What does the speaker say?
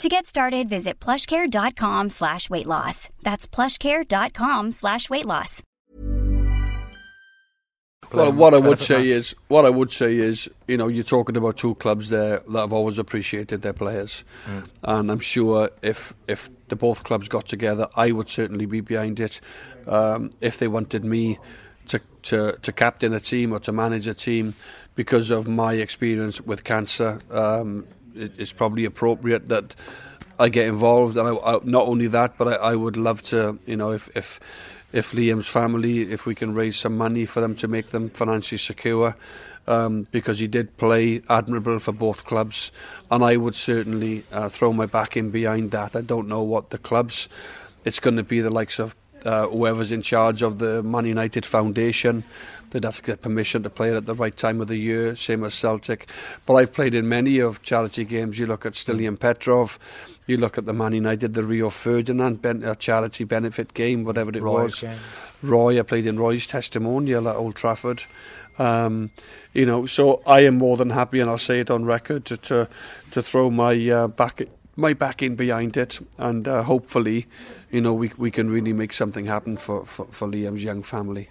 To get started, visit plushcare.com slash weight loss. That's plushcare.com slash weight loss. Well, what I would say is, what I would say is, you know, you're talking about two clubs there that have always appreciated their players, mm. and I'm sure if if the both clubs got together, I would certainly be behind it. Um, if they wanted me to, to to captain a team or to manage a team, because of my experience with cancer, um, it, it's probably appropriate that I get involved. And I, I, not only that, but I, I would love to, you know, if if if Liam's family, if we can raise some money for them to make them financially secure, um, because he did play admirable for both clubs, and I would certainly uh, throw my back in behind that. I don't know what the clubs. It's going to be the likes of uh, whoever's in charge of the Man United Foundation. They'd have to get permission to play it at the right time of the year, same as Celtic. But I've played in many of charity games. You look at Stiliyan Petrov, you look at the Man United, the Rio Ferdinand ben- uh, charity benefit game, whatever it Roy's was. Game. Roy, I played in Roy's testimonial at Old Trafford. Um, you know, so I am more than happy, and I'll say it on record, to to, to throw my uh, back my backing behind it, and uh, hopefully, you know, we we can really make something happen for, for, for Liam's young family.